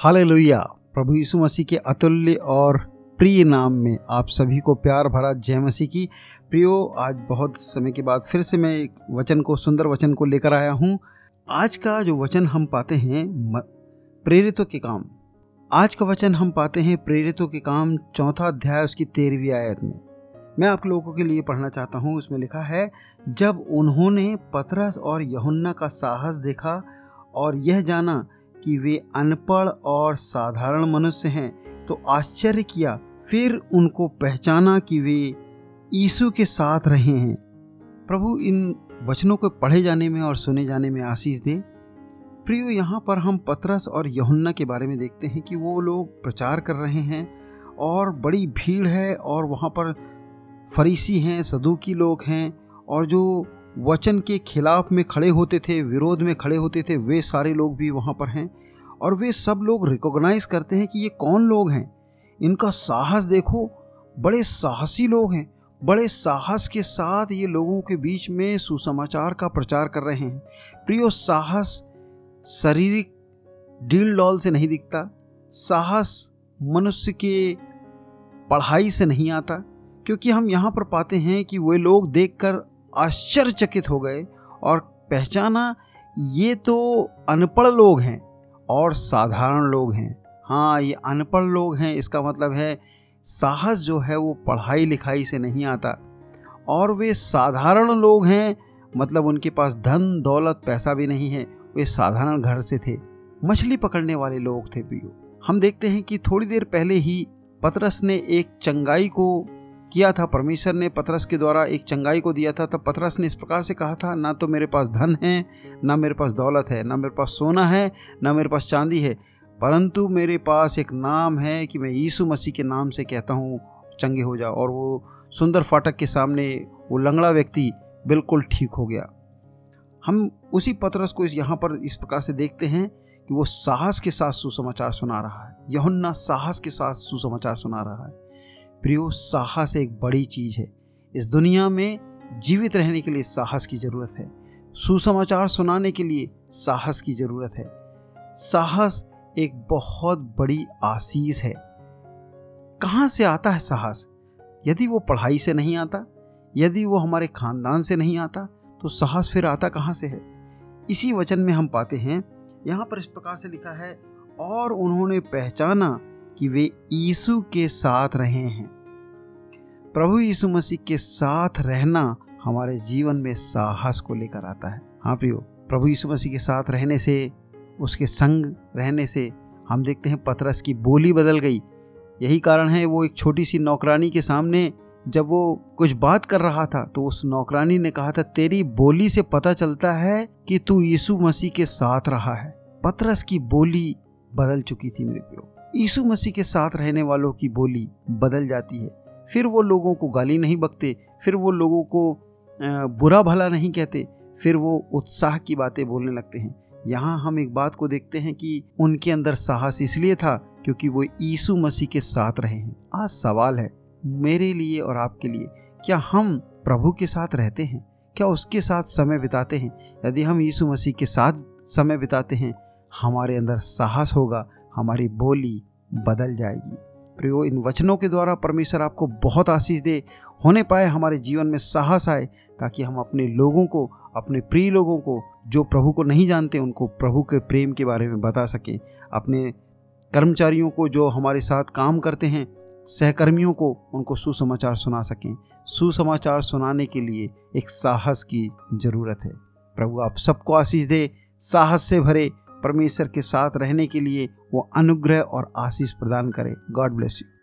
Hallelujah. प्रभु यीशु मसीह के अतुल्य और प्रिय नाम में आप सभी को प्यार भरा जय मसीह की। प्रियो, आज बहुत समय के बाद फिर से मैं एक वचन को, सुंदर वचन को लेकर आया हूँ। आज का जो वचन हम पाते हैं प्रेरितों के काम। आज का वचन हम पाते हैं, प्रेरितों के काम, चौथा अध्याय उसकी तेरहवीं आयत में। मैं आप लोगों के लिए पढ़ना चाहता हूँ, उसमें लिखा है, जब उन्होंने पतरस और यहुन्ना का साहस देखा और यह जाना कि वे अनपढ़ और साधारण मनुष्य हैं तो आश्चर्य किया। फिर उनको पहचाना कि वे यीशु के साथ रहे हैं। प्रभु, इन वचनों को पढ़े जाने में और सुने जाने में आशीष दे। प्रियो, यहाँ पर हम पतरस और यहुन्ना के बारे में देखते हैं कि वो लोग प्रचार कर रहे हैं और बड़ी भीड़ है और वहाँ पर फरीसी हैं, सदुकी लोग हैं और जो वचन के खिलाफ में खड़े होते थे, विरोध में खड़े होते थे, वे सारे लोग भी वहाँ पर हैं। और वे सब लोग रिकॉग्नाइज करते हैं कि ये कौन लोग हैं? इनका साहस देखो, बड़े साहसी लोग हैं। बड़े साहस के साथ ये लोगों के बीच में सुसमाचार का प्रचार कर रहे हैं। प्रियो, साहस शारीरिक डील डॉल से नहीं दिखता। साहस मनुष्य के पढ़ाई से नहीं आता। क्योंकि हम यहाँ पर पाते हैं कि वे लोग देखकर आश्चर्यचकित हो गए और पहचाना, ये तो अनपढ़ लोग हैं और साधारण लोग हैं। हाँ ये अनपढ़ लोग हैं, इसका मतलब है साहस जो है वो पढ़ाई लिखाई से नहीं आता। और वे साधारण लोग हैं मतलब उनके पास धन, दौलत, पैसा भी नहीं है, वे साधारण घर से थे, मछली पकड़ने वाले लोग थे प्रियो हम देखते हैं कि थोड़ी देर पहले ही पतरस ने एक चंगाई को किया था, परमेश्वर ने पतरस के द्वारा एक चंगाई को दिया था, तब पतरस ने इस प्रकार से कहा था, ना तो मेरे पास धन है, ना मेरे पास दौलत है, ना मेरे पास सोना है, ना मेरे पास चांदी है, परंतु मेरे पास एक नाम है कि मैं यीशु मसीह के नाम से कहता हूँ, चंगे हो जाओ। और वो सुंदर फाटक के सामने वो लंगड़ा व्यक्ति बिल्कुल ठीक हो गया। हम उसी पतरस को इस यहाँ पर इस प्रकार से देखते हैं कि वो साहस के साथ सुसमाचार सुना रहा है, यहुन्ना साहस के साथ सुसमाचार सुना रहा है। प्रियो, साहस एक बड़ी चीज़ है। इस दुनिया में जीवित रहने के लिए साहस की ज़रूरत है। सुसमाचार सुनाने के लिए साहस की ज़रूरत है। साहस एक बहुत बड़ी आशीष है। कहाँ से आता है साहस? यदि वो पढ़ाई से नहीं आता, यदि वो हमारे खानदान से नहीं आता तो साहस फिर आता कहाँ से है? इसी वचन में हम पाते हैं, यहाँ पर इस प्रकार से लिखा है, और उन्होंने पहचाना कि वे यीशु के साथ रहे हैं। प्रभु यीशु मसीह के साथ रहना हमारे जीवन में साहस को लेकर आता है। हाँ प्रियो, प्रभु यीशु मसीह के साथ रहने से, उसके संग रहने से हम देखते हैं पतरस की बोली बदल गई। यही कारण है वो एक छोटी सी नौकरानी के सामने जब वो कुछ बात कर रहा था तो उस नौकरानी ने कहा था, तेरी बोली से पता चलता है कि तू यीशु मसीह के साथ रहा है। पतरस की बोली बदल चुकी थी मेरे प्यो यीशु मसीह के साथ रहने वालों की बोली बदल जाती है। फिर वो लोगों को गाली नहीं बकते, फिर वो लोगों को बुरा भला नहीं कहते, फिर वो उत्साह की बातें बोलने लगते हैं। यहाँ हम एक बात को देखते हैं कि उनके अंदर साहस इसलिए था क्योंकि वो यीशु मसीह के साथ रहे हैं। आज सवाल है, मेरे लिए और आपके लिए, क्या हम प्रभु के साथ रहते हैं? क्या उसके साथ समय बिताते हैं? यदि हम यीशु मसीह के साथ समय बिताते हैं, हमारे अंदर साहस होगा हमारी बोली बदल जाएगी। प्रियो, इन वचनों के द्वारा परमेश्वर आपको बहुत आशीष दे, होने पाए हमारे जीवन में साहस आए, ताकि हम अपने लोगों को, अपने प्रिय लोगों को, जो प्रभु को नहीं जानते, उनको प्रभु के प्रेम के बारे में बता सकें। अपने कर्मचारियों को जो हमारे साथ काम करते हैं, सहकर्मियों को उनको सुसमाचार सुना सकें। सुसमाचार सुनाने के लिए एक साहस की ज़रूरत है। प्रभु, आप सबको आशीष दे, साहस से भरे परमेश्वर के साथ रहने के लिए वो अनुग्रह और आशीष प्रदान करे। God bless you